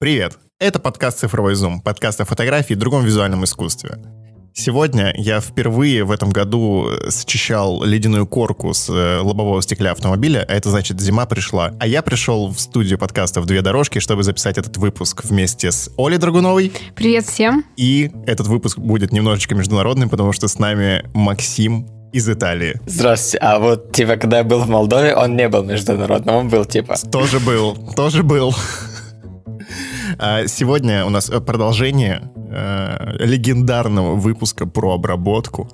Привет! Это подкаст «Цифровой зум», подкаст о фотографии и другом визуальном искусстве. Сегодня я впервые в этом году счищал ледяную корку с э, лобового стекла автомобиля, а это значит, зима пришла. А я пришел в студию подкастов «Две дорожки», чтобы записать этот выпуск вместе с Олей Драгуновой. Привет всем. И этот выпуск будет немножечко международным, потому что с нами Максим из Италии. Здравствуйте. А вот, типа, когда я был в Молдове, он не был международным, он был, типа... Тоже был, тоже был. А сегодня у нас продолжение э, легендарного выпуска про обработку.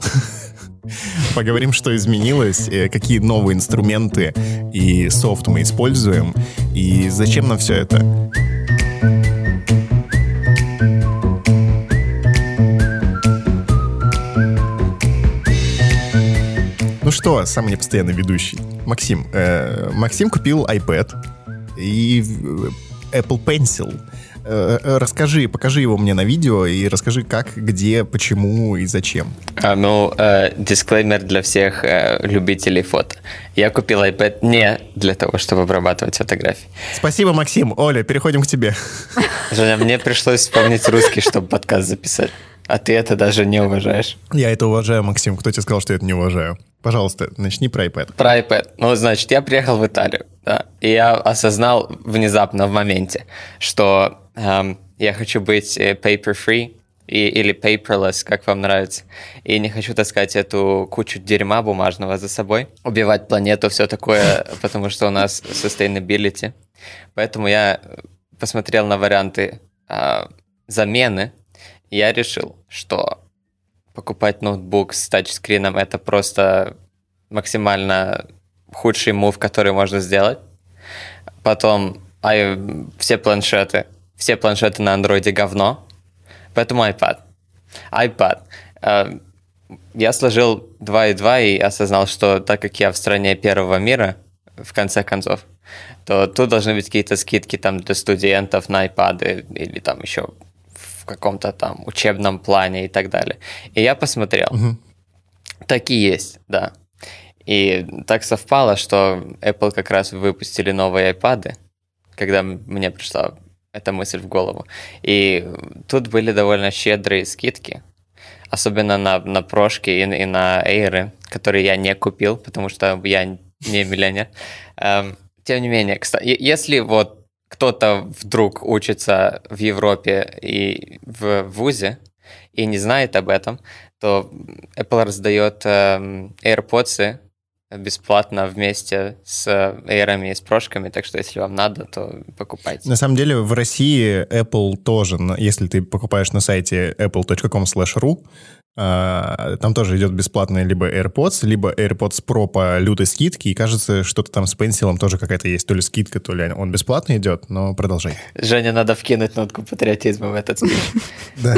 Поговорим, что изменилось, э, какие новые инструменты и софт мы используем, и зачем нам все это. Ну что, самый непостоянный ведущий, Максим. Э, Максим купил iPad и Apple Pencil. Э, э, расскажи, покажи его мне на видео и расскажи, как, где, почему и зачем. А, ну, э, дисклеймер для всех э, любителей фото. Я купил iPad не для того, чтобы обрабатывать фотографии. Спасибо, Максим. Оля, переходим к тебе. Женя, мне пришлось вспомнить русский, чтобы подкаст записать. А ты это даже не уважаешь. Я это уважаю, Максим. Кто тебе сказал, что я это не уважаю? Пожалуйста, начни про iPad. Про iPad. Ну, значит, я приехал в Италию, да, и я осознал внезапно в моменте, что эм, я хочу быть э, paper-free, и, или paperless, как вам нравится. И не хочу таскать эту кучу дерьма бумажного за собой, убивать планету, все такое, потому что у нас sustainability. Поэтому я посмотрел на варианты э, замены, я решил, что покупать ноутбук с тачскрином это просто максимально худший мув, который можно сделать. Потом а, все планшеты, все планшеты на андроиде говно, поэтому iPad. iPad. Э, я сложил 2 и 2 и осознал, что так как я в стране первого мира, в конце концов, то тут должны быть какие-то скидки там для студентов на iPad или там еще каком-то там учебном плане и так далее. И я посмотрел. Угу. Такие есть, да. И так совпало, что Apple как раз выпустили новые iPad, когда мне пришла эта мысль в голову. И тут были довольно щедрые скидки, особенно на, на прошки и, и на Air, которые я не купил, потому что я не миллионер. Эм, тем не менее, кстати, если вот кто-то вдруг учится в Европе и в ВУЗе и не знает об этом, то Apple раздает э, AirPods бесплатно вместе с Air и с прошками, так что если вам надо, то покупайте. На самом деле в России Apple тоже, если ты покупаешь на сайте apple.com/ru, там тоже идет бесплатный либо AirPods, либо AirPods Pro по лютой скидке, и кажется, что-то там с пенсилом тоже какая-то есть, то ли скидка, то ли он бесплатно идет, но продолжай. Женя, надо вкинуть нотку патриотизма в этот. Да,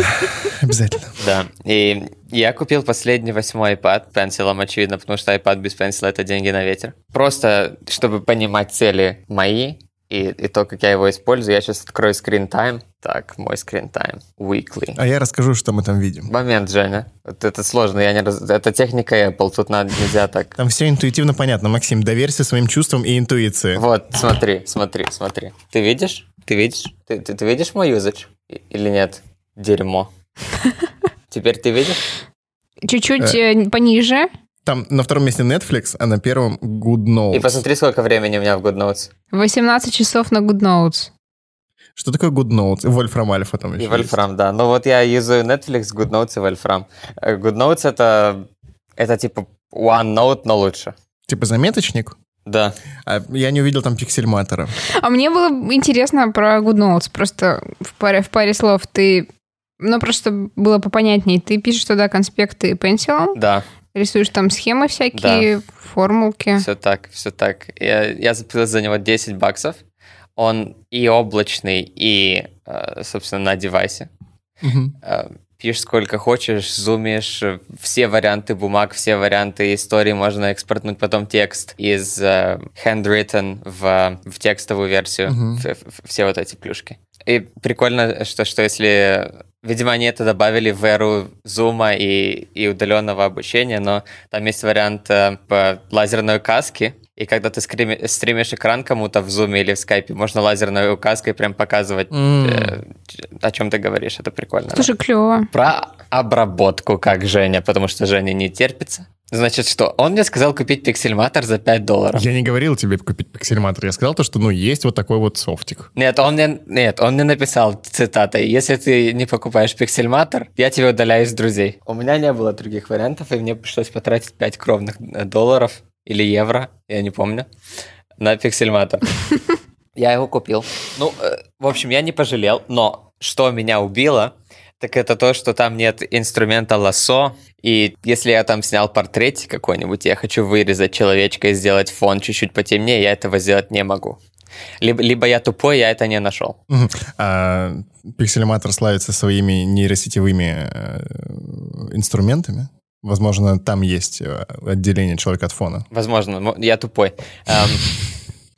обязательно. Да, и я купил последний восьмой iPad пенсилом, очевидно, потому что iPad без пенсила — это деньги на ветер. Просто, чтобы понимать цели мои, и, и то, как я его использую, я сейчас открою screen time. Так, мой screen time. Weekly. А я расскажу, что мы там видим. Момент, Женя. Вот это сложно, я не раз... Это техника Apple, тут надо, нельзя так. Там все интуитивно понятно, Максим. Доверься своим чувствам и интуиции. Вот, смотри, смотри, смотри. Ты видишь? Ты видишь? Ты, ты, ты видишь мой usage? Или нет? Дерьмо. Теперь ты видишь? Чуть-чуть э, пониже. Там на втором месте Netflix, а на первом Good Notes. И посмотри, сколько времени у меня в Good Notes. 18 часов на Good Notes. Что такое Good Notes? Wolfram Alpha там еще И Wolfram, да. Ну вот я юзаю Netflix, Good Notes и Wolfram. Э, Good Notes это, это типа OneNote, но лучше. Типа заметочник? Да. А я не увидел там пиксельматора. А мне было интересно про Good Notes. Просто в паре, в паре слов ты... Ну, просто было попонятнее. Ты пишешь туда конспекты пенсилом. Да. Рисуешь там схемы всякие, да. формулки. Все так, все так. Я, я заплатил за него 10 баксов. Он и облачный, и, э, собственно, на девайсе. Угу. Пишешь сколько хочешь, зумишь, все варианты бумаг, все варианты истории, можно экспортнуть потом текст из uh, handwritten в, в текстовую версию, угу. все вот эти плюшки. И прикольно, что, что если Видимо, они это добавили в эру зума и, и удаленного обучения, но там есть вариант э, по лазерной каске, И когда ты скрими- стримишь экран кому-то в зуме или в скайпе, можно лазерной указкой прям показывать, э, о чем ты говоришь. Это прикольно. да. Тоже клево. Про обработку, как Женя, потому что Женя не терпится. Значит, что? Он мне сказал купить пиксельматор за 5 долларов. Я не говорил тебе купить пиксельматор, я сказал то, что, ну, есть вот такой вот софтик. Нет, он мне, нет, он мне написал цитатой, если ты не покупаешь пиксельматор, я тебя удаляю из друзей. У меня не было других вариантов, и мне пришлось потратить 5 кровных э, долларов или евро, я не помню, на пиксельматор. Я его купил. Ну, э, в общем, я не пожалел, но что меня убило, так это то, что там нет инструмента лассо, и если я там снял портретик какой-нибудь, я хочу вырезать человечка и сделать фон чуть-чуть потемнее, я этого сделать не могу. Либо, либо я тупой, я это не нашел. А пиксельматор славится своими нейросетевыми э, инструментами. Возможно, там есть э, отделение человека от фона. Возможно, мо- я тупой.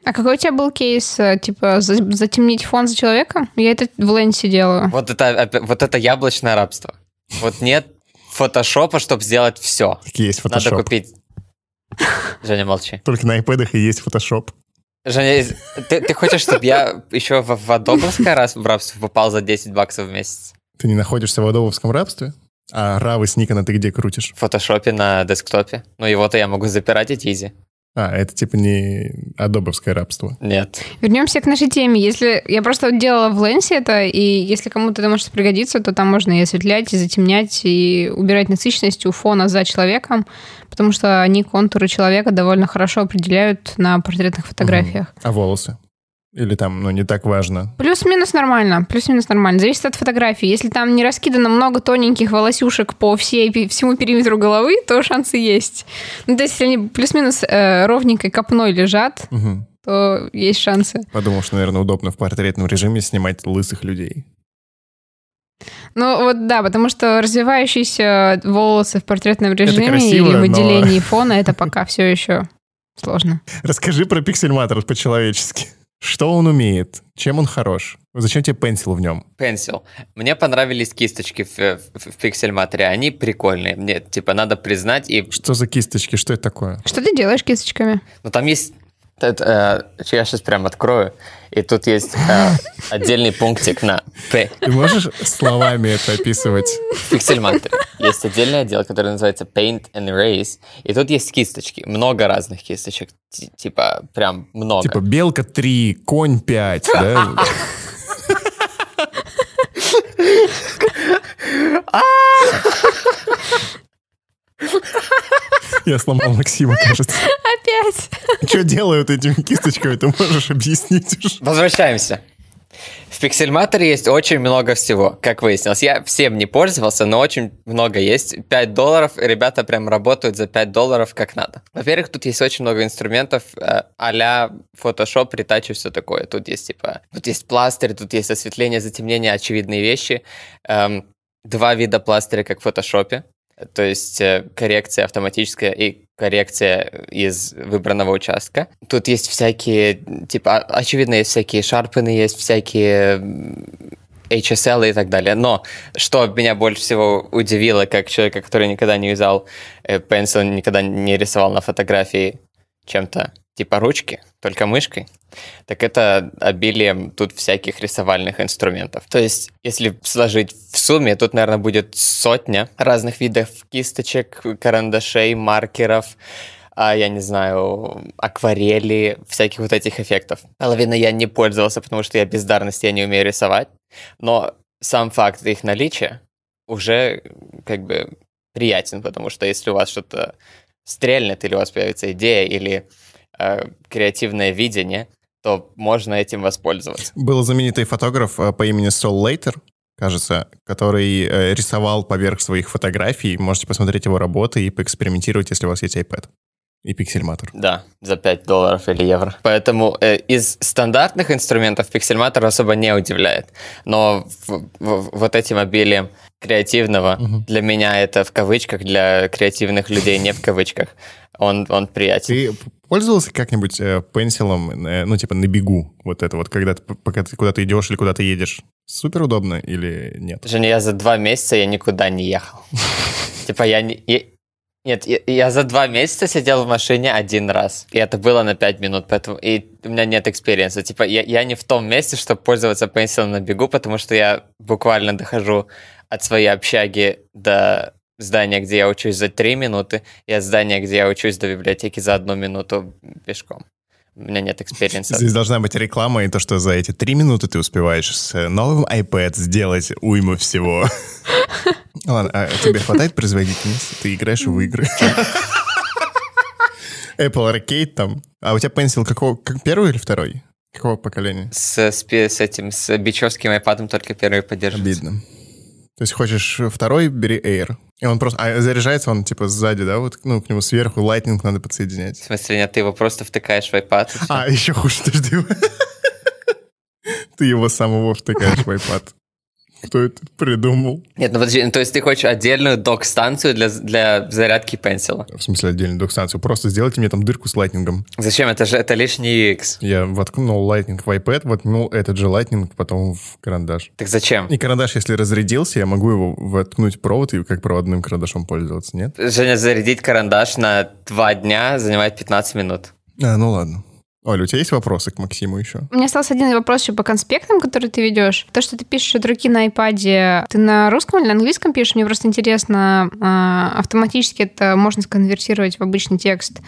А какой у тебя был кейс, э, типа, за- затемнить фон за человека? Я это в Ленсе делаю. вот, это, вот это яблочное рабство. Вот нет фотошопа, чтобы сделать все. Какие есть Надо фотошоп. купить... Женя, молчи. Только на iPad и есть фотошоп. Женя, ты, ты хочешь, чтобы я еще в, в Адобовское раз в рабство попал за 10 баксов в месяц? Ты не находишься в адововском рабстве? А равы с Никона ты где крутишь? В фотошопе на десктопе. Ну, его-то я могу запирать и изи. А, это типа не адобовское рабство. Нет. Вернемся к нашей теме. Если я просто делала в Ленсе это, и если кому-то это может пригодиться, то там можно и осветлять, и затемнять, и убирать насыщенность у фона за человеком, потому что они контуры человека довольно хорошо определяют на портретных фотографиях. А волосы? Или там, ну, не так важно? Плюс-минус нормально, плюс-минус нормально. Зависит от фотографии. Если там не раскидано много тоненьких волосюшек по всей, всему периметру головы, то шансы есть. Ну, то есть, если они плюс-минус э, ровненькой копной лежат, Мгм. то есть шансы. Подумал, что, наверное, удобно в портретном режиме снимать лысых людей. Ну вот да, потому что развивающиеся волосы в портретном режиме красиво, или но- выделении фона это пока все еще сложно. Расскажи про пиксельматор по-человечески. Что он умеет? Чем он хорош? Зачем тебе пенсил в нем? Пенсил. Мне понравились кисточки в, в, в пиксельматоре. Они прикольные. Мне, типа, надо признать. И, Что за кисточки? Что это такое? Что ты делаешь кисточками? ну, там есть... это, э, я сейчас прям открою. И тут есть э, отдельный пунктик на П. Ты можешь словами это описывать? В есть отдельный отдел, который называется Paint and Erase. И тут есть кисточки. Много разных кисточек. Ти- Типа, прям много. Типа белка 3, конь 5, да? Я сломал Максима, кажется. Опять! Что делают этими кисточками, ты можешь объяснить уже? Возвращаемся. В пиксельматоре есть очень много всего, как выяснилось. Я всем не пользовался, но очень много есть. 5 долларов, и ребята прям работают за 5 долларов как надо. Во-первых, тут есть очень много инструментов э, а-ля Photoshop, ретач и все такое. Тут есть типа, тут есть пластырь, тут есть осветление, затемнение, очевидные вещи. Эм, два вида пластыря, как в фотошопе. То есть э, коррекция автоматическая и коррекция из выбранного участка. Тут есть всякие, типа, очевидно, есть всякие шарпены, есть всякие HSL и так далее. Но что меня больше всего удивило, как человека, который никогда не юзал э, Pencil, никогда не рисовал на фотографии чем-то типа ручки, только мышкой, так это обилием тут всяких рисовальных инструментов. То есть, если сложить в сумме, тут, наверное, будет сотня разных видов кисточек, карандашей, маркеров, а, я не знаю, акварели, всяких вот этих эффектов. Половина я не пользовался, потому что я бездарность, я не умею рисовать, но сам факт их наличия уже как бы приятен, потому что если у вас что-то стрельнет, или у вас появится идея, или креативное видение, то можно этим воспользоваться. Был знаменитый фотограф э, по имени Сол Лейтер, кажется, который э, рисовал поверх своих фотографий. Можете посмотреть его работы и поэкспериментировать, если у вас есть iPad и пиксельматор. Да, за 5 долларов или евро. Поэтому э, из стандартных инструментов пиксельматор особо не удивляет. Но в- в- вот этим обилием креативного, Мгм. для меня это в кавычках, для креативных людей не в кавычках, он, он приятен. Ты пользовался как-нибудь э, пенсилом, э, ну, типа на бегу, вот это вот, когда ты, пока ты куда-то идешь или куда ты едешь? Супер удобно или нет? Женя, я за два месяца я никуда не ехал. Типа я не... Нет, я, я за два месяца сидел в машине один раз, и это было на пять минут, поэтому и у меня нет experience а. Типа, я, я не в том месте, чтобы пользоваться pencil ом на бегу, потому что я буквально дохожу от своей общаги до здания, где я учусь за три минуты, и от здания, где я учусь до библиотеки за одну минуту пешком. У меня нет experience а. Здесь должна быть реклама, и то, что за эти три минуты ты успеваешь с новым iPad сделать уйму всего. Ладно, а тебе хватает производительности? Ты играешь в игры. Apple Arcade там. А у тебя Pencil какого? Как, первый или второй? Какого поколения? С, с, с этим, с бичевским iPad только первый поддерживается. Обидно. То есть хочешь второй, бери Air. И он просто... А заряжается он типа сзади, да? Вот ну, к нему сверху Lightning надо подсоединять. В смысле, нет, ты его просто втыкаешь в iPad. А, еще хуже, ты жди. Ты его самого втыкаешь в iPad. Кто это придумал? Нет, ну подожди, ну, то есть ты хочешь отдельную док-станцию для, для зарядки pencil а? В смысле отдельную док-станцию. Просто сделайте мне там дырку с Lightning ом. Зачем? Это же это лишний UX. Я воткнул Lightning в iPad, воткнул этот же Lightning потом в карандаш. Так зачем? И карандаш, если разрядился, я могу его воткнуть провод и как проводным карандашом пользоваться, нет? Женя, зарядить карандаш на два дня занимает 15 минут. А, ну ладно. Оля, у тебя есть вопросы к Максиму еще? У меня остался один вопрос еще по конспектам, которые ты ведешь. То, что ты пишешь от руки на iPad, ты на русском или на английском пишешь? Мне просто интересно, а, автоматически это можно сконвертировать в обычный текст.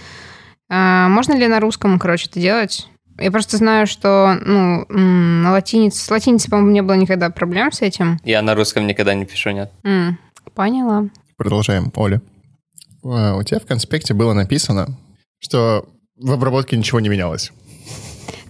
А, Можно ли на русском, короче, это делать? Я просто знаю, что ну, на латинице... С латиницей, по-моему, не было никогда проблем с этим. Я на русском никогда не пишу, нет. М, Поняла. Продолжаем. Оля. А, У тебя в конспекте было написано, что в обработке ничего не менялось.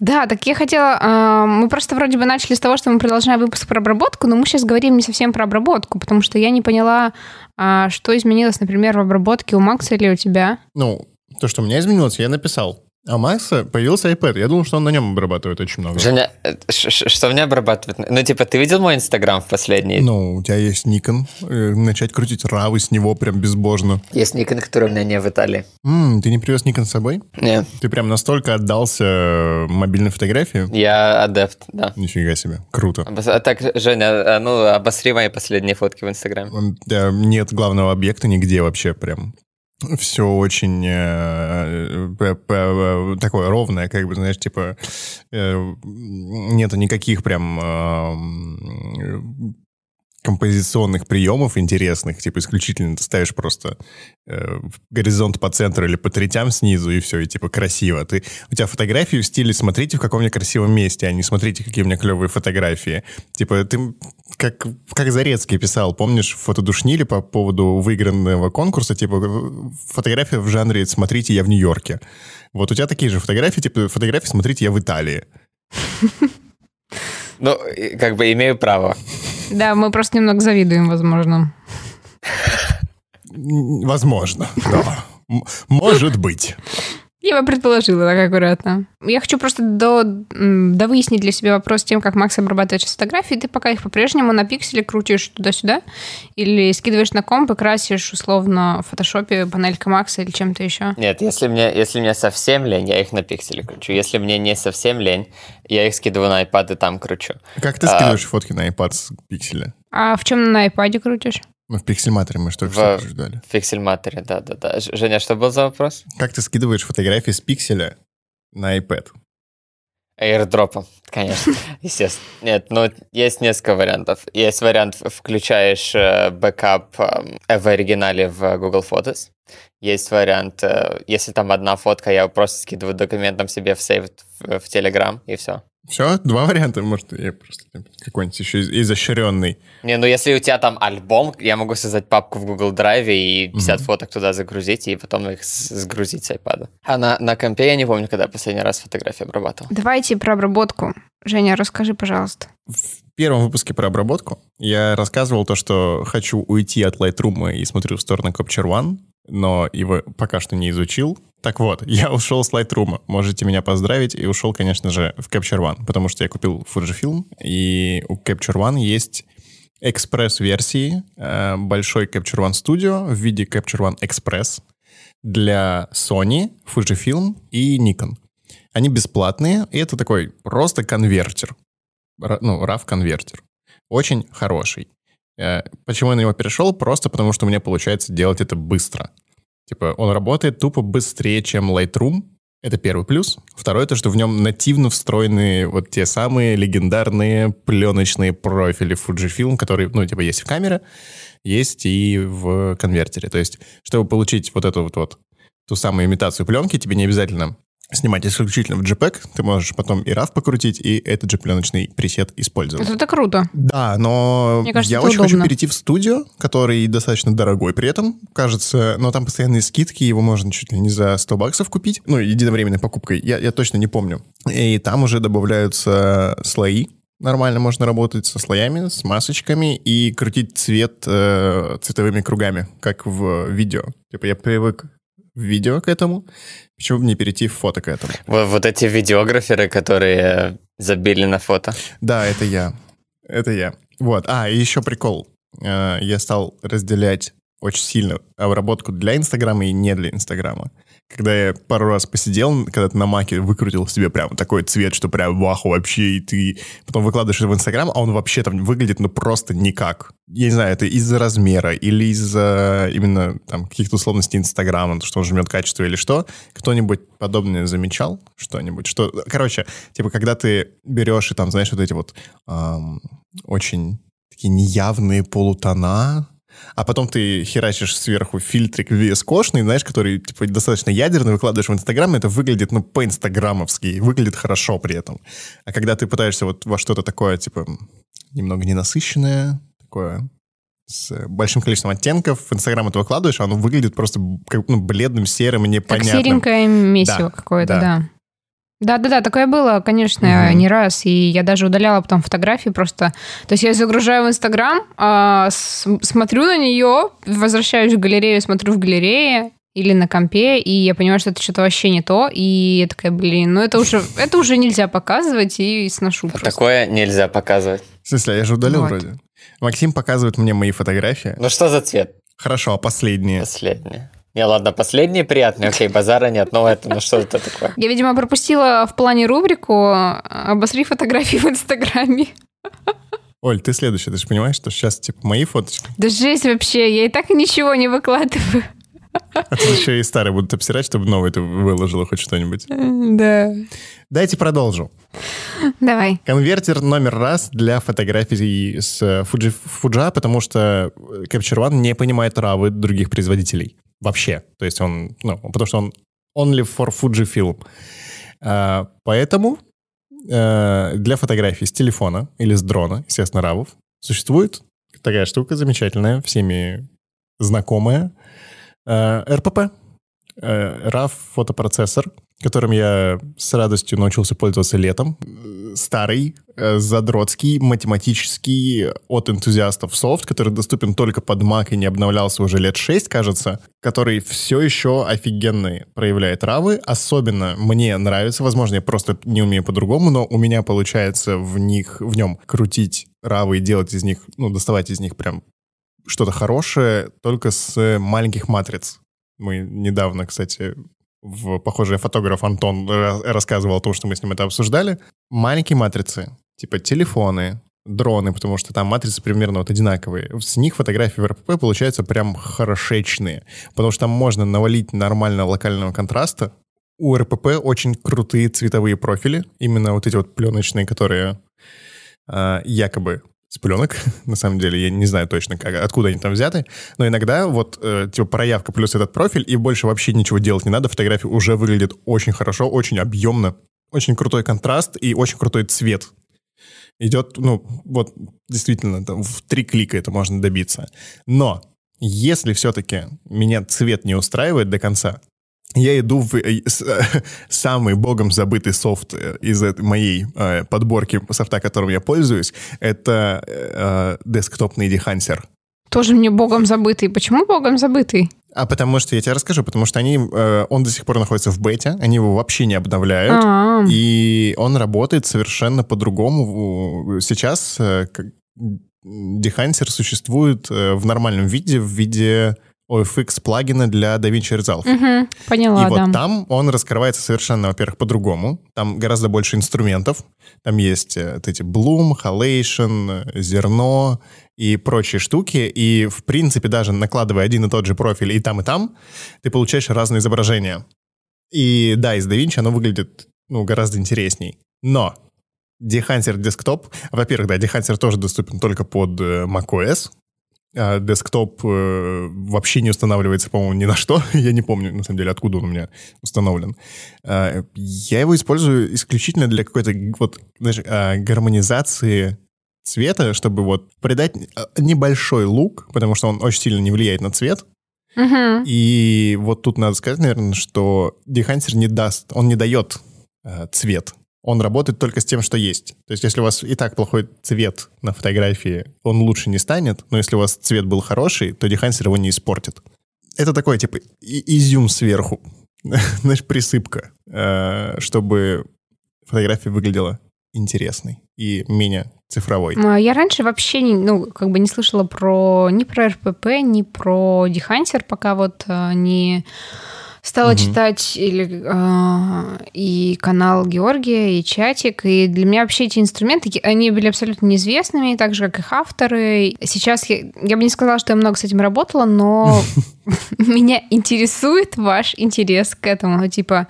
Да, так я хотела... а, Мы просто вроде бы начали с того, что мы продолжаем выпуск про обработку, но мы сейчас говорим не совсем про обработку, потому что я не поняла, а, что изменилось, например, в обработке у Макса или у тебя. Ну, то, что у меня изменилось, я написал. А у Макса появился iPad. Я думал, что он на нем обрабатывает очень много. Женя, э, что мне обрабатывает? Ну, типа, ты видел мой инстаграм в последний? Ну, у тебя есть Nikon. э, Начать крутить равы с него прям безбожно. Есть Никон, который у меня не в Италии. М, ты не привез Nikon с собой? Нет. Ты прям настолько отдался э, мобильной фотографии? Я адепт, да. Нифига себе. Круто. Обос- а Так, Женя, а ну, обосри мои последние фотки в инстаграме. Да, Нет главного объекта нигде вообще прям. Все очень э, п- п- э, такое ровное, как бы, знаешь, типа э, нету никаких прям э, композиционных приемов интересных, типа исключительно ты ставишь просто э, горизонт по центру или по третям снизу, и все, и типа красиво. Ты, у тебя фотографии в стиле «смотрите в каком я красивом месте», а не «смотрите, какие у меня клевые фотографии». Типа ты как, как Зарецкий писал, помнишь, фотодушнили по поводу выигранного конкурса, типа фотография в жанре «смотрите, я в Нью-Йорке». Вот у тебя такие же фотографии, типа фотографии «смотрите, я в Италии». Ну, как бы имею право. Да, мы просто немного завидуем, возможно. Возможно, да. Может быть. Я бы предположила так аккуратно. Я хочу просто до, м, довыяснить для себя вопрос с тем, как Макс обрабатывает сейчас фотографии. Ты пока их по-прежнему на пикселе крутишь туда-сюда? Или скидываешь на комп и красишь условно в фотошопе панелька Макса или чем-то еще? Нет, если мне, если мне совсем лень, я их на пикселе кручу. Если мне не совсем лень, я их скидываю на iPad и там кручу. Как ты А. скидываешь фотки на iPad с пикселя? А в чем на iPad крутишь? Ну, в Pixelmator е мы что В- обсуждали. В Pixelmator е, да-да-да. Женя, что был за вопрос? Как ты скидываешь фотографии с пикселя на iPad? AirDrop ом, конечно, естественно. Нет, ну, есть несколько вариантов. Есть вариант, включаешь э, бэкап э, в оригинале в Google Photos. Есть вариант, э, если там одна фотка, я просто скидываю документом себе в сейв в Telegram, и все. Все, два варианта, может, я просто какой-нибудь еще из- изощренный. Не, ну если у тебя там альбом, я могу создать папку в Google Drive и 50 Мгм. фоток туда загрузить, и потом их сгрузить с iPad. А на, на компе я не помню, когда последний раз фотографии обрабатывал. Давайте про обработку. Женя, расскажи, пожалуйста. В первом выпуске про обработку я рассказывал то, что хочу уйти от Lightroom и смотрю в сторону Capture One, но его пока что не изучил. Так вот, я ушел с Lightroom. Можете меня поздравить. И ушел, конечно же, в Capture One, потому что я купил Fujifilm, и у Capture One есть экспресс-версии э, большой Capture One Studio в виде Capture One Express для Sony, Fujifilm и Nikon. Они бесплатные, и это такой просто конвертер. Ну, RAW-конвертер. Очень хороший. Э, Почему я на него перешел? Просто потому, что у меня получается делать это быстро. Типа он работает тупо быстрее, чем Lightroom. Это первый плюс. Второй, то, что в нем нативно встроены вот те самые легендарные пленочные профили Fujifilm, которые, ну, типа, есть в камере, есть и в конвертере. То есть, чтобы получить вот эту вот, вот ту самую имитацию пленки, тебе не обязательно снимать исключительно в JPEG, ты можешь потом и RAW покрутить, и этот же пленочный пресет использовать. Это, это круто. Да, но Мне кажется, я очень удобно. хочу перейти в студию, который достаточно дорогой при этом, кажется, но там постоянные скидки, его можно чуть ли не за 100 баксов купить, ну, единовременной покупкой, я, я точно не помню. И там уже добавляются слои, нормально можно работать со слоями, с масочками и крутить цвет э, цветовыми кругами, как в видео. Типа я привык видео к этому, почему бы не перейти в фото к этому? Вот, вот эти видеограферы, которые забили на фото. Да, это я. Это я. Вот. А, и еще прикол. Э, Я стал разделять очень сильно обработку для Инстаграма и не для Инстаграма. Когда я пару раз посидел, когда ты на маке выкрутил себе прям такой цвет, что прям ваху вообще, и ты потом выкладываешь это в Инстаграм, а он вообще там выглядит ну просто никак. Я не знаю, это из-за размера или из-за именно там каких-то условностей Инстаграма, то, что он жмет качество или что. Кто-нибудь подобное замечал? Что-нибудь? Что... Короче, типа, когда ты берешь и там, знаешь, вот эти вот ам, очень такие неявные полутона, а потом ты херачишь сверху фильтрик VS-кошный, знаешь, который типа достаточно ядерный, выкладываешь в Инстаграм, это выглядит, ну, по-инстаграмовски, выглядит хорошо при этом. А когда ты пытаешься вот во что-то такое, типа, немного ненасыщенное, такое с большим количеством оттенков, в Инстаграм это выкладываешь, а оно выглядит просто как, ну, бледным, серым и Как непонятным. серенькое месиво Да, какое-то, да. да. Да-да-да, такое было, конечно, Мгм. не раз. И я даже удаляла потом фотографии просто. То есть я загружаю в Инстаграм, а, смотрю на нее, возвращаюсь в галерею, смотрю в галерее или на компе, и я понимаю, что это что-то вообще не то. И я такая, блин, ну это уже, это уже нельзя показывать, и сношу просто. Такое нельзя показывать. В смысле, я же удалил Вот. вроде. Максим показывает мне мои фотографии. Ну что за цвет? Хорошо, а последние? Последнее. Не, ладно, последние приятные, окей, базара нет, но это, ну что это такое? Я, видимо, пропустила в плане рубрику «Обосри фотографии в Инстаграме». Оль, ты следующая, ты же понимаешь, что сейчас, типа, мои фоточки, Да жесть вообще, я и так ничего не выкладываю. а тут еще и старые будут обсирать, чтобы новые ты выложила хоть что-нибудь. Да. Дайте продолжу. Давай. Конвертер номер раз для фотографий с Fuji, Fuji, потому что Capture One не понимает равы других производителей. Вообще. То есть он, ну, потому что он only for Fujifilm. А, поэтому э, для фотографий с телефона или с дрона, естественно, равов, существует такая штука замечательная, всеми знакомая, э, РПП, э, RAW фотопроцессор, которым я с радостью научился пользоваться летом. Старый, э, задротский, математический от энтузиастов софт, который доступен только под Mac и не обновлялся уже лет 6, кажется, который все еще офигенный проявляет равы. Особенно мне нравится, возможно, я просто не умею по-другому, но у меня получается в них, в нем крутить равы и делать из них, ну, доставать из них прям что-то хорошее только с маленьких матриц. Мы недавно, кстати, в похожий фотограф Антон ра- рассказывал о том, что мы с ним это обсуждали. Маленькие матрицы, типа телефоны, дроны, потому что там матрицы примерно вот одинаковые. С них фотографии в РПП получаются прям хорошечные, потому что там можно навалить нормально локального контраста. У РПП очень крутые цветовые профили, именно вот эти вот пленочные, которые а, якобы с пленок, на самом деле, я не знаю точно, как, откуда они там взяты, но иногда вот, э, типа, проявка плюс этот профиль, и больше вообще ничего делать не надо, фотография уже выглядит очень хорошо, очень объемно, очень крутой контраст и очень крутой цвет. Идет, ну, вот, действительно, там, в три клика это можно добиться. Но, если все-таки меня цвет не устраивает до конца, я иду в э, самый богом забытый софт э, из моей э, подборки софта, которым я пользуюсь. Это э, десктопный дехансер. Тоже мне богом забытый. Почему богом забытый? А потому что, я тебе расскажу, потому что они, э, он до сих пор находится в бете, они его вообще не обновляют. А, И он работает совершенно по-другому. Сейчас э, Дехансер существует в нормальном виде, в виде OFX плагина для DaVinci Resolve. Мгм, поняла, И вот да. там он раскрывается совершенно, во-первых, по-другому. Там гораздо больше инструментов. Там есть э, вот эти Bloom, Halation, э, зерно и прочие штуки. И, в принципе, даже накладывая один и тот же профиль и там, и там, ты получаешь разные изображения. И да, из DaVinci оно выглядит ну, гораздо интересней. Но Dehancer Desktop, во-первых, да, Dehancer тоже доступен только под э, macOS, а десктоп э, вообще не устанавливается, по-моему, ни на что. Я не помню, на самом деле, откуда он у меня установлен. А, я его использую исключительно для какой-то вот, знаешь, а, гармонизации цвета, чтобы вот придать а, небольшой лук, потому что он очень сильно не влияет на цвет. Мгм. И вот тут надо сказать, наверное, что Dehancer не даст, он не дает э, цвет. Он работает только с тем, что есть. То есть, если у вас и так плохой цвет на фотографии, он лучше не станет, но если у вас цвет был хороший, то Dehancer его не испортит. Это такой, типа, и- изюм сверху. Знаешь, присыпка, э, чтобы фотография выглядела интересной и менее цифровой. А, Я раньше вообще не, ну, как бы не слышала про ни про РПП, ни про Дехантер, пока вот а, не стала Мгм. читать или, а, и канал Георгия, и чатик. И для меня вообще эти инструменты, они были абсолютно неизвестными, так же, как их авторы. Сейчас я, я бы не сказала, что я много с этим работала, но меня интересует ваш интерес к этому. Типа,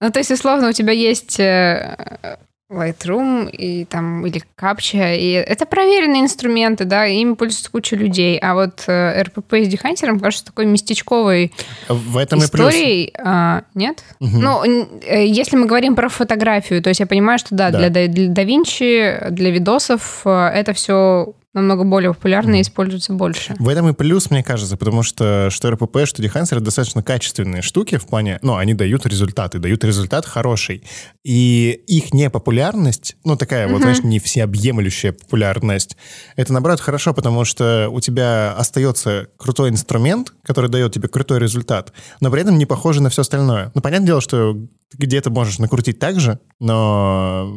ну, то есть, условно, у тебя есть э, Lightroom и там или Captcha, и это проверенные инструменты, да, и ими пользуются куча людей. А вот э, РПП с Дехантером кажется такой местечковой В этом и плюс. историей. А, нет? Мгм. Ну, э, если мы говорим про фотографию, то есть я понимаю, что да, Да. Для, да- для Винчи, для видосов э, это все намного более популярно и используется больше. В этом и плюс, мне кажется, потому что что РПП, что Dehancer достаточно качественные штуки в плане, ну, они дают результаты, дают результат хороший. И их непопулярность, ну, такая вот, знаешь, не всеобъемлющая популярность, это, наоборот, хорошо, потому что у тебя остается крутой инструмент, который дает тебе крутой результат, но при этом не похоже на все остальное. Ну, понятное дело, что где-то можешь накрутить так же, но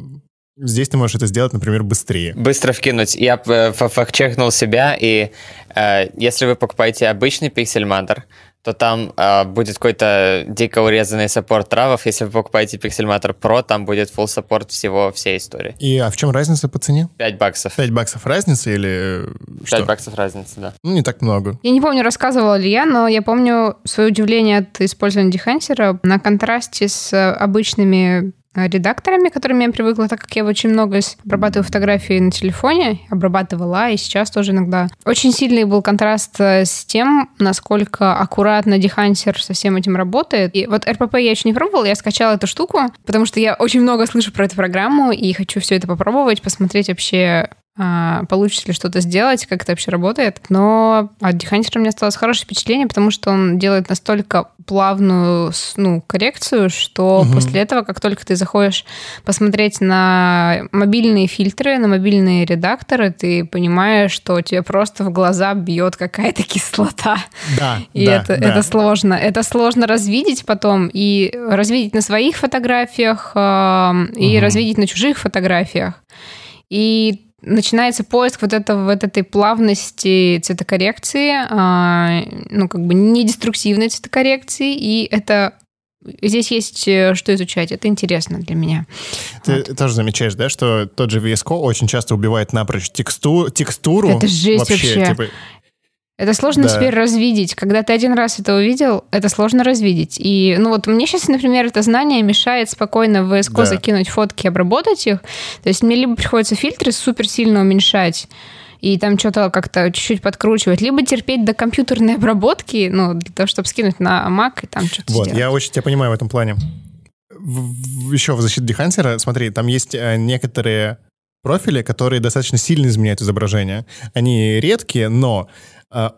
здесь ты можешь это сделать, например, быстрее. Быстро вкинуть. Я э, фа- fact-check нул себя, и э, если вы покупаете обычный Pixelmator, то там э, будет какой-то дико урезанный support RAW ов. Если вы покупаете Pixelmator Pro, там будет full support всего, всей истории. И а в чем разница по цене? 5 баксов. 5 баксов разница или э, 5 что? баксов разница, да. Ну, не так много. Я не помню, рассказывала ли я, но я помню свое удивление от использования Dehancer а на контрасте с э, обычными э, редакторами, к которым я привыкла, так как я очень много обрабатываю фотографии на телефоне, обрабатывала, и сейчас тоже иногда. Очень сильный был контраст э, с тем, насколько аккуратно дехансер со всем этим работает. И вот РПП я еще не пробовала, я скачала эту штуку, потому что я очень много слышу про эту программу, и хочу все это попробовать, посмотреть вообще, получится ли что-то сделать, как это вообще работает. Но от Дехантера у меня осталось хорошее впечатление, потому что он делает настолько плавную ну, коррекцию, что Мгм. после этого, как только ты заходишь посмотреть на мобильные фильтры, на мобильные редакторы, ты понимаешь, что тебе просто в глаза бьет какая-то кислота. Да, И да, это, да. это сложно. Это сложно развидеть потом и развидеть на своих фотографиях, и Мгм. развидеть на чужих фотографиях. И начинается поиск вот, этого, вот этой плавности цветокоррекции, а, ну, как бы не деструктивной цветокоррекции, и это здесь есть э, что изучать. Это интересно для меня. Ты тоже замечаешь, да, что тот же VS Code очень часто убивает напрочь тексту, текстуру. Это жесть вообще. типа, Это сложно Да. теперь развидеть. Когда ты один раз это увидел, это сложно развидеть. И, ну вот мне сейчас, например, это знание мешает спокойно в Code Да. закинуть фотки, обработать их. То есть мне либо приходится фильтры супер сильно уменьшать, и там что-то как-то чуть-чуть подкручивать, либо терпеть до компьютерной обработки, ну, для того, чтобы скинуть на Mac и там что-то Вот, сделать. я очень тебя понимаю в этом плане. еще в защиту Дехансера, смотри, там есть э, некоторые профили, которые достаточно сильно изменяют изображение. Они редкие, но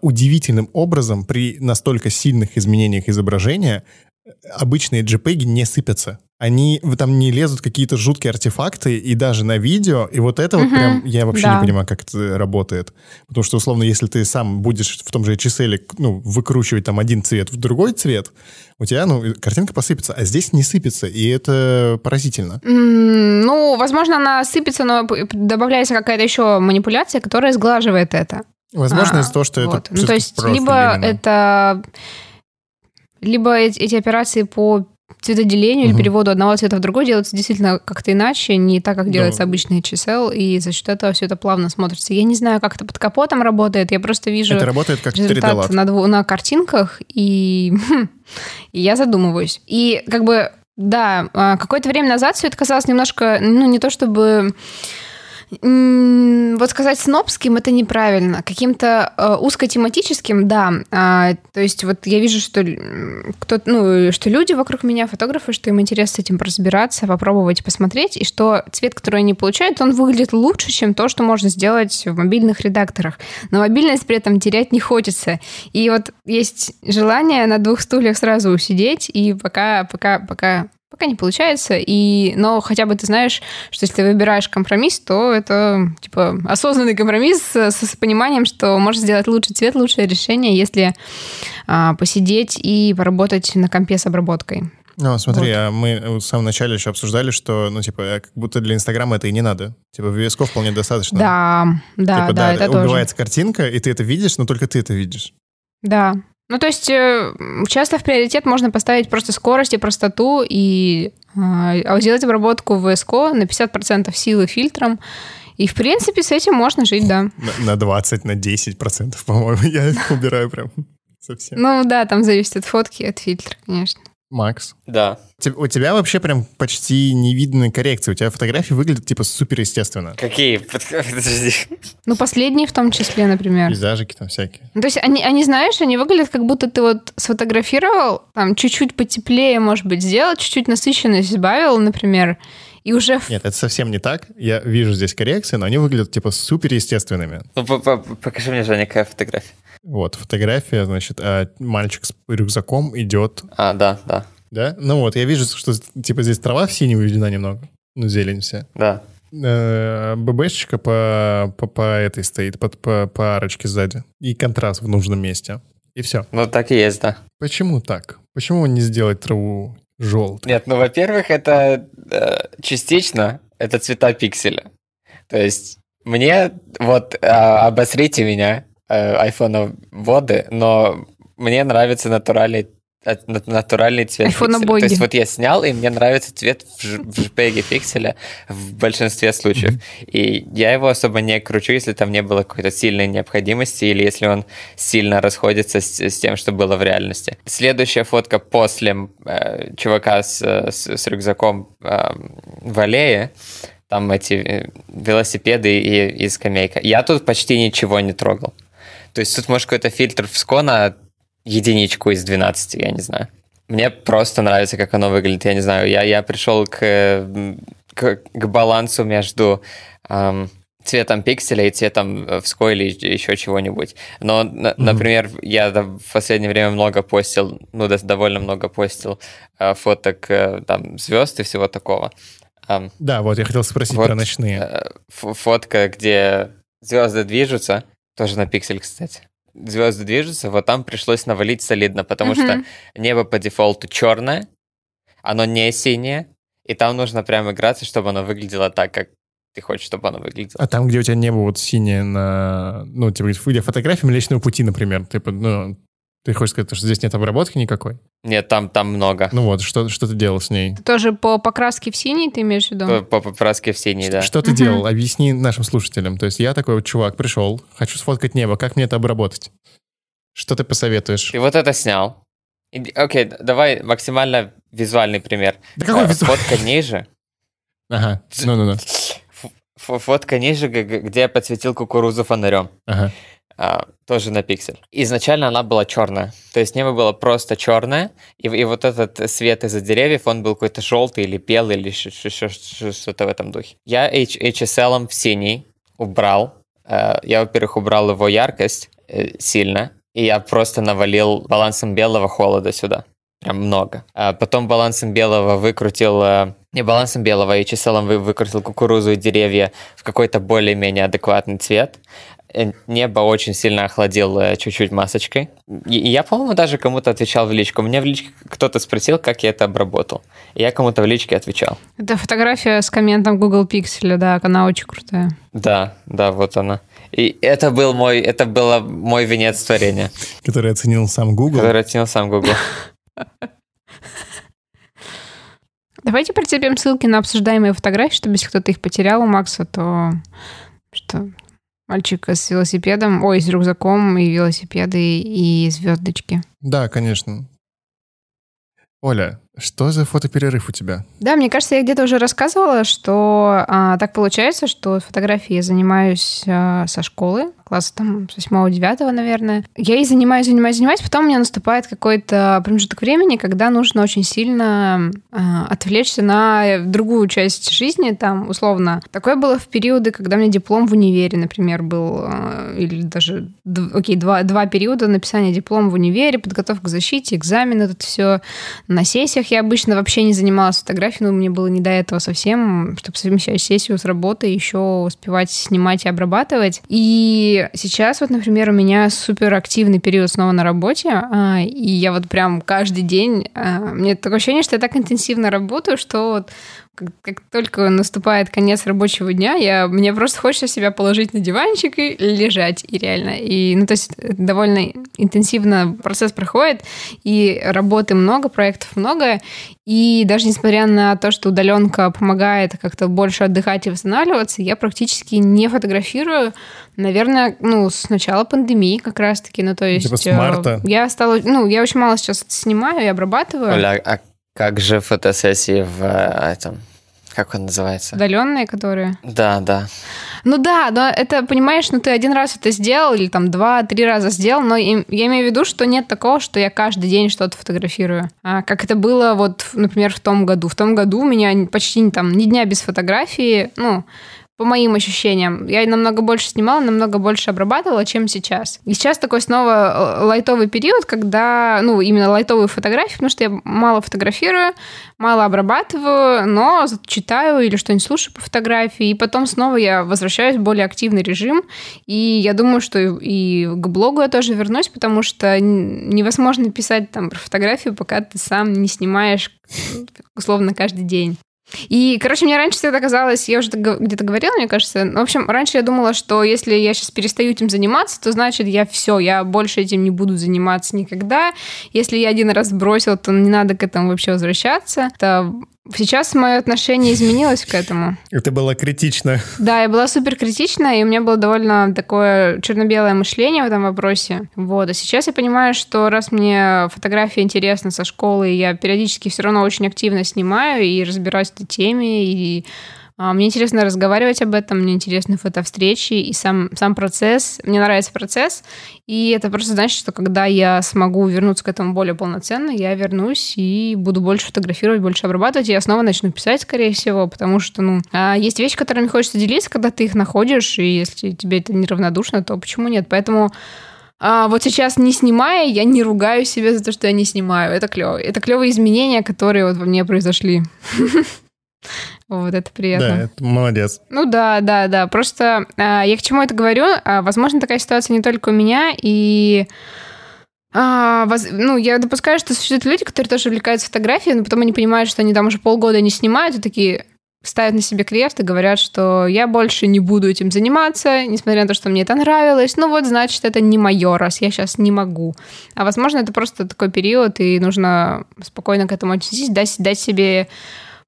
удивительным образом при настолько сильных изменениях изображения э, обычные JPEG не сыпятся. Они там не лезут какие-то жуткие артефакты, и даже на видео, и вот это вот прям, я вообще да. не понимаю, как это работает. Потому что, условно, если ты сам будешь в том же HSL, ну, выкручивать там один цвет в другой цвет, у тебя, ну, картинка посыпется, а здесь не сыпется, и это поразительно. Ну, возможно, она сыпется, но добавляется какая-то еще манипуляция, которая сглаживает это. Возможно, А, из-за того, что это вот. Ну, всё-таки то есть, либо именно. это... Либо эти, операции по цветоделению или Мгм. переводу одного цвета в другой делаются действительно как-то иначе, не так, как Да. делается обычный HSL, и за счет этого все это плавно смотрится. Я не знаю, как это под капотом работает, я просто вижу Это работает как 3D результат на, дву- на картинках, и, и я задумываюсь. И как бы, да, а, какое-то время назад все это казалось немножко, ну, не то чтобы... Вот сказать снобским это неправильно. Каким-то э, узкотематическим, да. А, то есть вот я вижу, что м, кто ну, что люди вокруг меня, фотографы, что им интересно с этим разбираться, попробовать посмотреть, и что цвет, который они получают, он выглядит лучше, чем то, что можно сделать в мобильных редакторах. Но мобильность при этом терять не хочется. И вот есть желание на двух стульях сразу усидеть, и пока, пока, пока пока не получается, и, но хотя бы ты знаешь, что если ты выбираешь компромисс, то это типа осознанный компромисс с, с пониманием, что можешь сделать лучший цвет, лучшее решение, если а, посидеть и поработать на компе с обработкой. Ну, смотри, Вот. а мы в самом начале еще обсуждали, что, ну, типа, э, как будто для Инстаграма это и не надо. Типа, VS вполне достаточно. Да, да, Типа, да, это тоже. убивается картинка, и ты это видишь, но только ты это видишь. Да. Ну, то есть э, часто в приоритет можно поставить просто скорость и простоту, и а, сделать обработку в VSCO на 50% силы фильтром. И, в принципе, с этим можно жить, да. На, на 20, на 10 процентов, по-моему, я убираю прям совсем. Ну да, там зависит от фотки, от фильтра, конечно. Макс, Да. у тебя вообще прям почти не видно коррекции. У тебя фотографии выглядят типа супер естественно. Какие? Подожди. Ну, последние в том числе, например. Пейзажики там всякие. Ну, то есть они, они, знаешь, они выглядят, как будто ты вот сфотографировал, там, чуть-чуть потеплее, может быть, сделал, чуть-чуть насыщенность сбавил, например, и уже... Нет, это совсем не так. Я вижу здесь коррекции, но они выглядят типа супер естественными. Ну, по- по- покажи мне, Женя, какая фотография. Вот, фотография, значит, а мальчик с рюкзаком идет, А, да, да, да? Ну вот, я вижу, что типа здесь трава в синей выведена немного. Ну, зелень вся. да. Э, ББшечка по, по, по этой стоит, по, по, по арочке сзади. И контраст в нужном месте. И все. Ну, так и есть, да. Почему так? Почему не сделать траву желтой? Нет, ну, во-первых, это э, частично это цвета пикселя. То есть мне, вот, э, обосрите меня, э, айфона воды, но мне нравится натуральный э, на- натуральный цвет Айфона пикселя. боги. То есть вот я снял, и мне нравится цвет в, в JPEG пикселя в большинстве случаев. И я его особо не кручу, если там не было какой-то сильной необходимости, или если он сильно расходится с, с тем, что было в реальности. Следующая фотка после э, чувака с, с- с рюкзаком э, в аллее, там эти э, велосипеды и, и скамейка. Я тут почти ничего не трогал. То есть тут, может, какой-то фильтр в скона единичку из 12, я не знаю. Мне просто нравится, как оно выглядит, я не знаю. Я, я пришел к, к, к балансу между эм, цветом пикселя и цветом э, в СКО или еще чего-нибудь. Но, на- например, я в последнее время много постил, ну, довольно много постил э, фоток э, там звезд и всего такого. Эм, Да, вот я хотел спросить Вот, про ночные. э, фотка, где звезды движутся, тоже на пиксель, кстати. Звезды движутся, вот там пришлось навалить солидно, потому Мгм. что небо по дефолту черное, оно не синее, и там нужно прям играться, чтобы оно выглядело так, как ты хочешь, чтобы оно выглядело. А там, где у тебя небо вот синее на... Ну, типа, где фотография Млечного Пути, например. Типа, ну, ты хочешь сказать, что здесь нет обработки никакой? Нет, там, там много. Ну вот, что, что ты делал с ней? Тоже по покраске в синий ты имеешь в виду? По, по покраске в синий, да. Что ты Мгм. делал? Объясни нашим слушателям. То есть я такой вот чувак, пришел, хочу сфоткать небо, как мне это обработать? Что ты посоветуешь? Ты вот это снял. И- Окей, давай максимально визуальный пример. Да какой Э, визу- Фотка ниже. Ага, ну-ну-ну. Фотка ниже, где я подсветил кукурузу фонарем. Ага. Тоже на пиксель. Изначально она была черная. То есть небо было просто черное, и, и вот этот свет из-за деревьев, он был какой-то желтый или белый, или что-то в этом духе. Я H- HSL в синий убрал. Э, Я, во-первых, убрал его яркость э, сильно, и я просто навалил балансом белого холода сюда. Прям много. А потом балансом белого выкрутил... э, Не балансом белого, HSL вы- выкрутил кукурузу и деревья в какой-то более-менее адекватный цвет небо очень сильно охладил э, чуть-чуть масочкой. И я, по-моему, даже кому-то отвечал в личку. Мне в личке кто-то спросил, как я это обработал. И я кому-то в личке отвечал. Это фотография с комментом Google Pixel, да, она очень крутая. Да, да, вот она. И это был мой, это было мой венец творения. Который оценил сам Google. Который оценил сам Google. Давайте прицепим ссылки на обсуждаемые фотографии, чтобы если кто-то их потерял у Макса, то что мальчик с велосипедом, ой, с рюкзаком и велосипеды и звездочки. Да, конечно. Оля, что за фотоперерыв у тебя? Да, мне кажется, я где-то уже рассказывала, что а, так получается, что фотографией я занимаюсь а, со школы, класса там с 8-9, наверное. Я и занимаюсь, занимаюсь, занимаюсь, потом у меня наступает какой-то промежуток времени, когда нужно очень сильно э, отвлечься на другую часть жизни, там, условно. Такое было в периоды, когда у меня диплом в универе, например, был, э, или даже, окей, два, два периода написания диплома в универе, подготовка к защите, экзамены, это все. На сессиях я обычно вообще не занималась фотографией, но мне было не до этого совсем, чтобы совмещать сессию с работой, еще успевать снимать и обрабатывать. И сейчас вот, например, у меня супер активный период снова на работе, а, и я вот прям каждый день, а, мне такое ощущение, что я так интенсивно работаю, что вот как, как только наступает конец рабочего дня, я, мне просто хочется себя положить на диванчик и лежать, и реально. И, ну, то есть довольно интенсивно процесс проходит, и работы много, проектов много, и даже несмотря на то, что удаленка помогает как-то больше отдыхать и восстанавливаться, я практически не фотографирую, наверное, ну, с начала пандемии как раз-таки, ну, то есть... Типа с марта? Э, я стала, ну, я очень мало сейчас снимаю и обрабатываю. Оля, а как же фотосессии в э, этом... Как он называется? Удаленные, которые? Да, да. Ну да, но это, понимаешь, ну ты один раз это сделал, или там два-три раза сделал, но я имею в виду, что нет такого, что я каждый день что-то фотографирую. А, как это было вот, например, в том году. В том году у меня почти там ни дня без фотографии, ну, по моим ощущениям. Я намного больше снимала, намного больше обрабатывала, чем сейчас. И сейчас такой снова э, лайтовый период, когда, ну, именно лайтовые фотографии, потому что я мало фотографирую, мало обрабатываю, но читаю или что-нибудь слушаю по фотографии, и потом снова я возвращаюсь в более активный режим, и я думаю, что и к блогу я тоже вернусь, потому что невозможно писать там про фотографию, пока ты сам не снимаешь условно каждый день. И, короче, мне раньше всегда казалось, я уже где-то говорила, мне кажется, в общем, раньше я думала, что если я сейчас перестаю этим заниматься, то значит я все, я больше этим не буду заниматься никогда. Если я один раз бросила, то не надо к этому вообще возвращаться. Это Сейчас мое отношение изменилось к этому. Это было критично. Да, я была супер критична, и у меня было довольно такое черно-белое мышление в этом вопросе. Вот. А сейчас я понимаю, что раз мне фотография интересна со школы, я периодически все равно очень активно снимаю и разбираюсь в этой теме, и мне интересно разговаривать об этом, мне интересны фотовстречи и сам, сам процесс. Мне нравится процесс, и это просто значит, что когда я смогу вернуться к этому более полноценно, я вернусь и буду больше фотографировать, больше обрабатывать, и я снова начну писать, скорее всего, потому что, ну, а, есть вещи, которыми хочется делиться, когда ты их находишь, и если тебе это неравнодушно, то почему нет? Поэтому а вот сейчас не снимая, я не ругаю себя за то, что я не снимаю. Это клево. Это клевые изменения, которые вот во мне произошли. Вот это приятно. Да, это молодец. Ну да, да, да. Просто а, я к чему это говорю? А, возможно, такая ситуация не только у меня, и а, воз, ну, я допускаю, что существуют люди, которые тоже увлекаются фотографией, но потом они понимают, что они там уже полгода не снимают, и такие ставят на себе крест и говорят, что я больше не буду этим заниматься, несмотря на то, что мне это нравилось. Ну вот, значит, это не мое, раз я сейчас не могу. А возможно, это просто такой период, и нужно спокойно к этому отнестись, дать, дать себе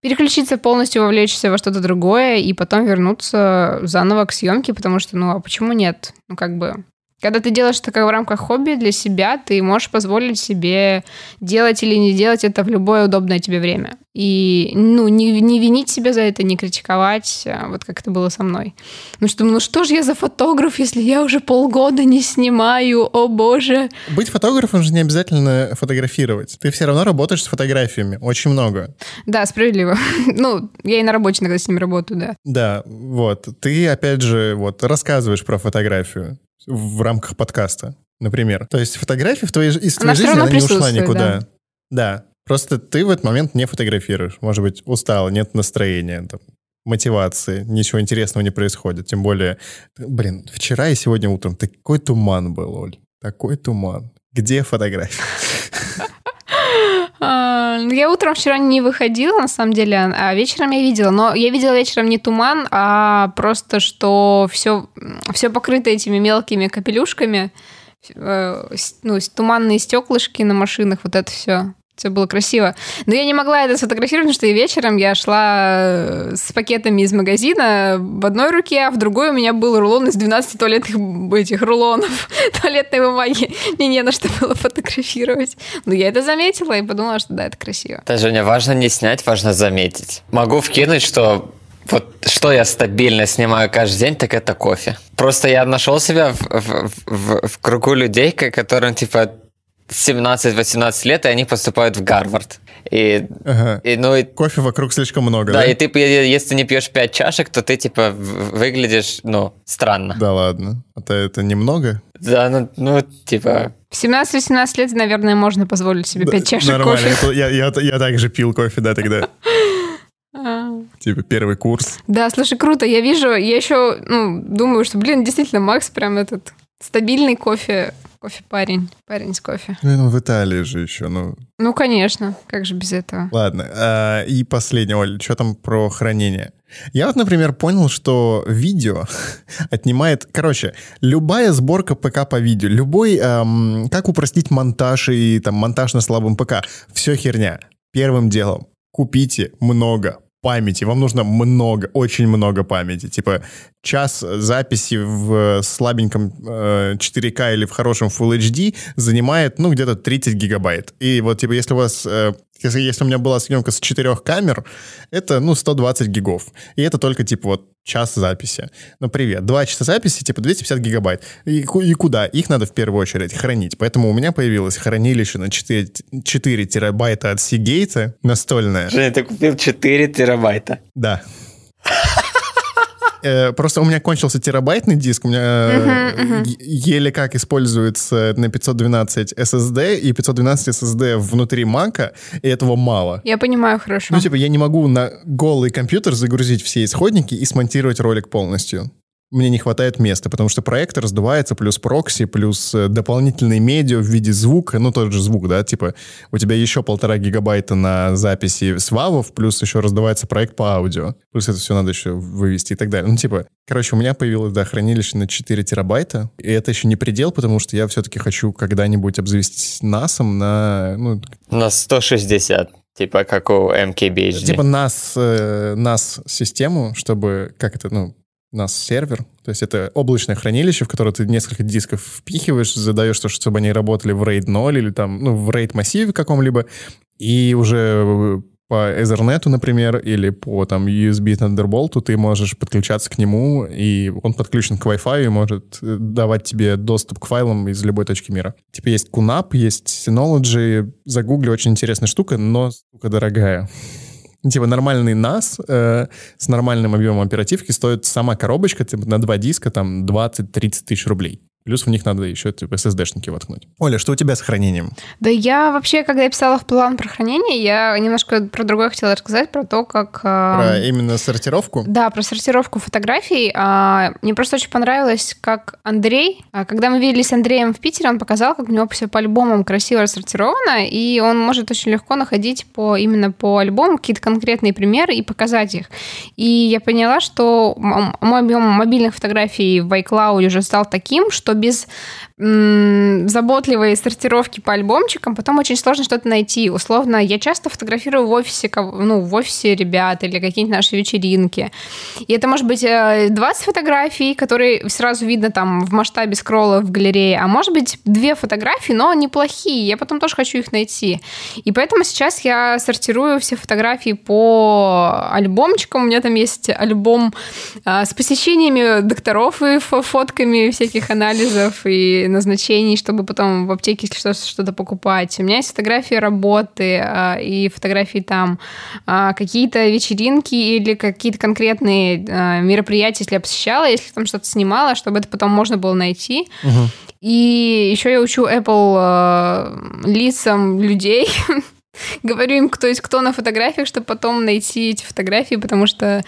переключиться полностью, вовлечься во что-то другое и потом вернуться заново к съемке, потому что, ну, а почему нет? Ну, как бы, когда ты делаешь это как в рамках хобби для себя, ты можешь позволить себе делать или не делать это в любое удобное тебе время. И ну, не, не винить себя за это, не критиковать, а вот как это было со мной. Ну что, ну что же я за фотограф, если я уже полгода не снимаю, о боже. Быть фотографом же не обязательно фотографировать. Ты все равно работаешь с фотографиями, очень много. Да, справедливо. ну, я и на работе иногда с ними работаю, да. Да, вот. Ты, опять же, вот, рассказываешь про фотографию в рамках подкаста, например. То есть фотография в твоей, из твоей она жизни она не ушла никуда. Да. да. Просто ты в этот момент не фотографируешь. Может быть, устал, нет настроения. Там, мотивации, ничего интересного не происходит. Тем более, блин, вчера и сегодня утром такой туман был, Оль. Такой туман. Где фотографии? А, ну, я утром вчера не выходила, на самом деле, а вечером я видела. Но я видела вечером не туман, а просто, что все, все покрыто этими мелкими капелюшками, э, ну, туманные стеклышки на машинах, вот это все. Все было красиво. Но я не могла это сфотографировать, потому что и вечером я шла э, с пакетами из магазина в одной руке, а в другой у меня был рулон из 12 туалетных этих рулонов туалетной бумаги. Мне не на что было фотографировать. Но я это заметила и подумала, что да, это красиво. Да, Женя, важно не снять, важно заметить. Могу вкинуть, что вот что я стабильно снимаю каждый день, так это кофе. Просто я нашел себя в, в, в, в кругу людей, которым, типа, 17-18 лет, и они поступают в Гарвард. И, ага. и, ну, и, Кофе вокруг слишком много, да? Да, и ты, если не пьешь 5 чашек, то ты, типа, выглядишь, ну, странно. Да ладно. А это немного? Да, ну, ну типа... В 17-18 лет, наверное, можно позволить себе 5 чашек нормально. кофе. Я, я, я также пил кофе, да, тогда. А. Типа первый курс. Да, слушай, круто. Я вижу, я еще, ну, думаю, что, блин, действительно, Макс прям этот стабильный кофе Кофе парень. Парень с кофе. Ну, в Италии же еще, ну. Ну, конечно. Как же без этого? Ладно. А, и последнее, Оль, что там про хранение? Я вот, например, понял, что видео отнимает... Короче, любая сборка ПК по видео, любой... Эм, как упростить монтаж и там монтаж на слабом ПК, все херня. Первым делом купите много памяти, вам нужно много, очень много памяти. Типа час записи в слабеньком э, 4К или в хорошем Full HD занимает, ну, где-то 30 гигабайт. И вот, типа, если у вас э, если, если у меня была съемка с четырех камер, это, ну, 120 гигов. И это только, типа, вот час записи. Ну, привет. Два часа записи, типа, 250 гигабайт. И, и куда? Их надо в первую очередь хранить. Поэтому у меня появилось хранилище на 4, 4 терабайта от Seagate настольное. Женя, ты купил 4 терабайта? Да. Э, просто у меня кончился терабайтный диск, у меня uh-huh, uh-huh. еле как используется на 512 SSD, и 512 SSD внутри Мака, и этого мало. Я понимаю хорошо. Ну, типа, я не могу на голый компьютер загрузить все исходники и смонтировать ролик полностью мне не хватает места, потому что проектор раздувается, плюс прокси, плюс э, дополнительные медиа в виде звука, ну, тот же звук, да, типа у тебя еще полтора гигабайта на записи с вавов, плюс еще раздувается проект по аудио, плюс это все надо еще вывести и так далее. Ну, типа, короче, у меня появилось, да, хранилище на 4 терабайта, и это еще не предел, потому что я все-таки хочу когда-нибудь обзавестись насом на... Ну, на 160. Типа как у MKBHD. Типа нас, э, нас систему, чтобы, как это, ну, у нас сервер, то есть это облачное хранилище, в которое ты несколько дисков впихиваешь, задаешь то, чтобы они работали в RAID 0 или там, ну, в RAID массиве каком-либо, и уже по Ethernet, например, или по там USB Thunderbolt, ты можешь подключаться к нему, и он подключен к Wi-Fi и может э, давать тебе доступ к файлам из любой точки мира. Типа есть QNAP, есть Synology, загугли, очень интересная штука, но штука дорогая. Типа нормальный NAS э, с нормальным объемом оперативки стоит сама коробочка типа, на два диска там 20-30 тысяч рублей. Плюс в них надо еще типа SSD-шники воткнуть. Оля, что у тебя с хранением? Да я вообще, когда я писала в план про хранение, я немножко про другое хотела рассказать, про то, как... Э, про именно сортировку? Да, про сортировку фотографий. А, мне просто очень понравилось, как Андрей, а, когда мы виделись с Андреем в Питере, он показал, как у него все по альбомам красиво рассортировано, и он может очень легко находить по, именно по альбому какие-то конкретные примеры и показать их. И я поняла, что мой объем мобильных фотографий в iCloud уже стал таким, что без заботливой сортировки по альбомчикам потом очень сложно что-то найти. Условно, я часто фотографирую в офисе, ну, в офисе ребят или какие-нибудь наши вечеринки. И это может быть 20 э, фотографий, которые сразу видно там в масштабе скролла в галерее, а может быть две фотографии, но неплохие. Я потом тоже хочу их найти. И поэтому сейчас я сортирую все фотографии по альбомчикам. У меня там есть альбом а, с посещениями докторов и фотками всяких анализов и назначений, чтобы потом в аптеке что-то покупать. У меня есть фотографии работы а, и фотографии там, а, какие-то вечеринки или какие-то конкретные а, мероприятия, если я посещала, если там что-то снимала, чтобы это потом можно было найти. Угу. И еще я учу Apple лицам людей говорю им, кто есть кто на фотографиях, чтобы потом найти эти фотографии, потому что э,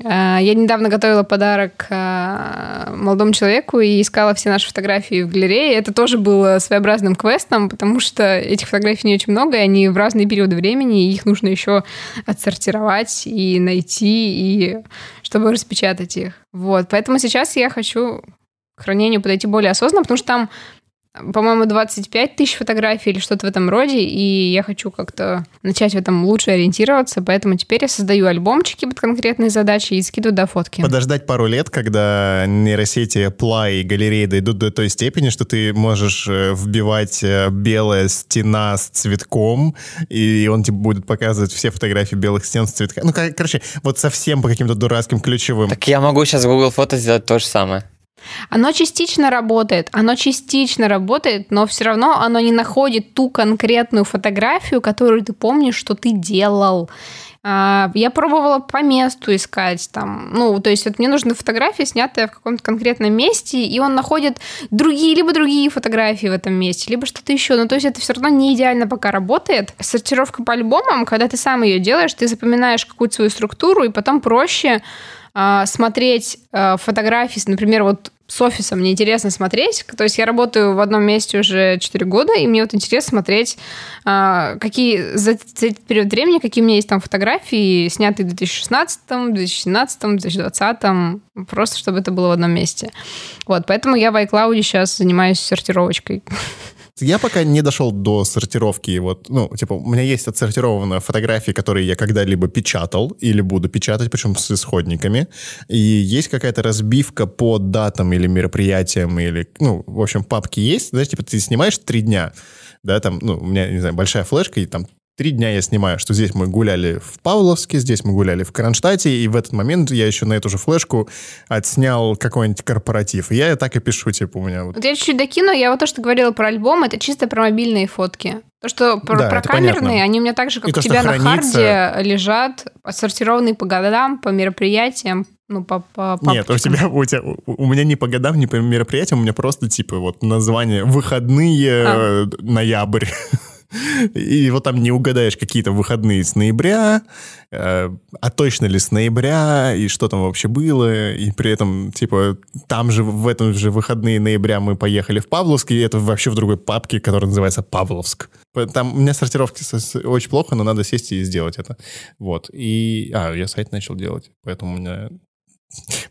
я недавно готовила подарок э, молодому человеку и искала все наши фотографии в галерее. Это тоже было своеобразным квестом, потому что этих фотографий не очень много, и они в разные периоды времени, и их нужно еще отсортировать и найти, и чтобы распечатать их. Вот, поэтому сейчас я хочу к хранению подойти более осознанно, потому что там по-моему, 25 тысяч фотографий или что-то в этом роде, и я хочу как-то начать в этом лучше ориентироваться, поэтому теперь я создаю альбомчики под конкретные задачи и скидываю до фотки. Подождать пару лет, когда нейросети Ply и галереи дойдут до той степени, что ты можешь э, вбивать э, белая стена с цветком, и он тебе будет показывать все фотографии белых стен с цветком. Ну, короче, вот совсем по каким-то дурацким ключевым. Так я могу сейчас в Google Фото сделать то же самое. Оно частично работает, оно частично работает, но все равно оно не находит ту конкретную фотографию, которую ты помнишь, что ты делал. А, я пробовала по месту искать там, ну, то есть вот мне нужны фотографии, снятые в каком-то конкретном месте, и он находит другие, либо другие фотографии в этом месте, либо что-то еще. Ну, то есть это все равно не идеально пока работает. Сортировка по альбомам, когда ты сам ее делаешь, ты запоминаешь какую-то свою структуру, и потом проще а, смотреть а, фотографии, например, вот с офисом мне интересно смотреть. То есть я работаю в одном месте уже 4 года, и мне вот интересно смотреть, а, какие за этот период времени, какие у меня есть там фотографии, снятые в 2016, 2017, 2020, просто чтобы это было в одном месте. Вот, поэтому я в iCloud сейчас занимаюсь сортировочкой. Я пока не дошел до сортировки. Вот, ну, типа, у меня есть отсортированные фотографии, которые я когда-либо печатал или буду печатать, причем с исходниками. И есть какая-то разбивка по датам или мероприятиям, или, ну, в общем, папки есть. Знаешь, типа, ты снимаешь три дня, да, там, ну, у меня, не знаю, большая флешка, и там Три дня я снимаю, что здесь мы гуляли в Павловске, здесь мы гуляли в Кронштадте, и в этот момент я еще на эту же флешку отснял какой-нибудь корпоратив. И я так и пишу, типа, у меня вот... Вот я чуть-чуть докину, я вот то, что говорила про альбом, это чисто про мобильные фотки. То, что про, да, про камерные, понятно. они у меня так же, как и у то, тебя на харде лежат, отсортированные по годам, по мероприятиям, ну, по, по Нет, у тебя, у тебя, у меня не по годам, не по мероприятиям, у меня просто, типа, вот название «Выходные а. ноябрь». И вот там не угадаешь какие-то выходные с ноября, э, а точно ли с ноября, и что там вообще было. И при этом, типа, там же в этом же выходные ноября мы поехали в Павловск, и это вообще в другой папке, которая называется Павловск. Там у меня сортировки очень плохо, но надо сесть и сделать это. Вот. И... А, я сайт начал делать, поэтому у меня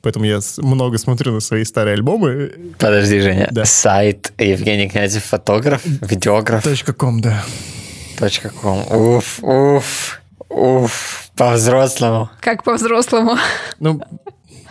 Поэтому я много смотрю на свои старые альбомы. Подожди, Женя. Да. Сайт Евгений Князев фотограф, видеограф. Точка ком, да. Точка ком. Уф, уф, уф. По-взрослому. Как по-взрослому? Ну,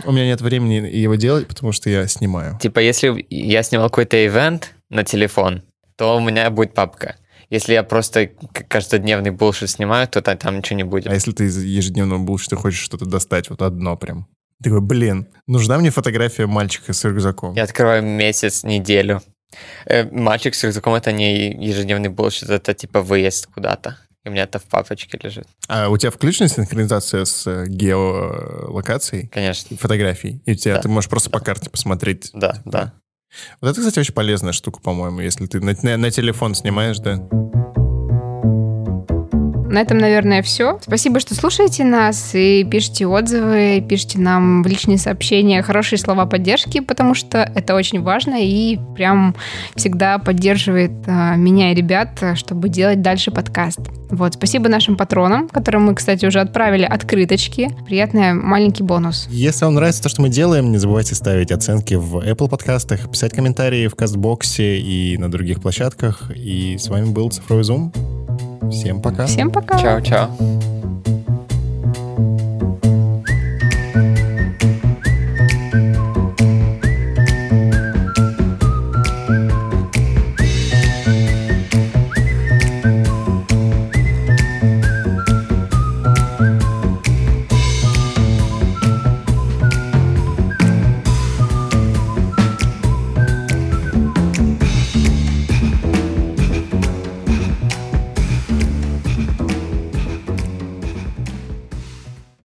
у меня нет времени его делать, потому что я снимаю. Типа, если я снимал какой-то ивент на телефон, то у меня будет папка. Если я просто каждодневный булшит снимаю, то там ничего не будет. А если ты из ежедневного булшита хочешь что-то достать, вот одно прям? Такой, блин, нужна мне фотография мальчика с рюкзаком. Я открываю месяц, неделю. Э, мальчик с рюкзаком это не ежедневный булшит, это типа выезд куда-то. И у меня это в папочке лежит. А у тебя включена синхронизация с э, геолокацией? Конечно. Фотографий? И у тебя да. ты можешь просто по карте посмотреть? Да, типа. да. Вот это, кстати, очень полезная штука, по-моему, если ты на, на, на телефон снимаешь, да. На этом, наверное, все. Спасибо, что слушаете нас и пишите отзывы, пишите нам в личные сообщения хорошие слова поддержки, потому что это очень важно и прям всегда поддерживает а, меня и ребят, чтобы делать дальше подкаст. Вот, спасибо нашим патронам, которым мы, кстати, уже отправили открыточки. Приятный маленький бонус. Если вам нравится то, что мы делаем, не забывайте ставить оценки в Apple подкастах, писать комментарии в Кастбоксе и на других площадках. И с вами был Цифровой Зум. Всем пока. Всем пока. Чао-чао.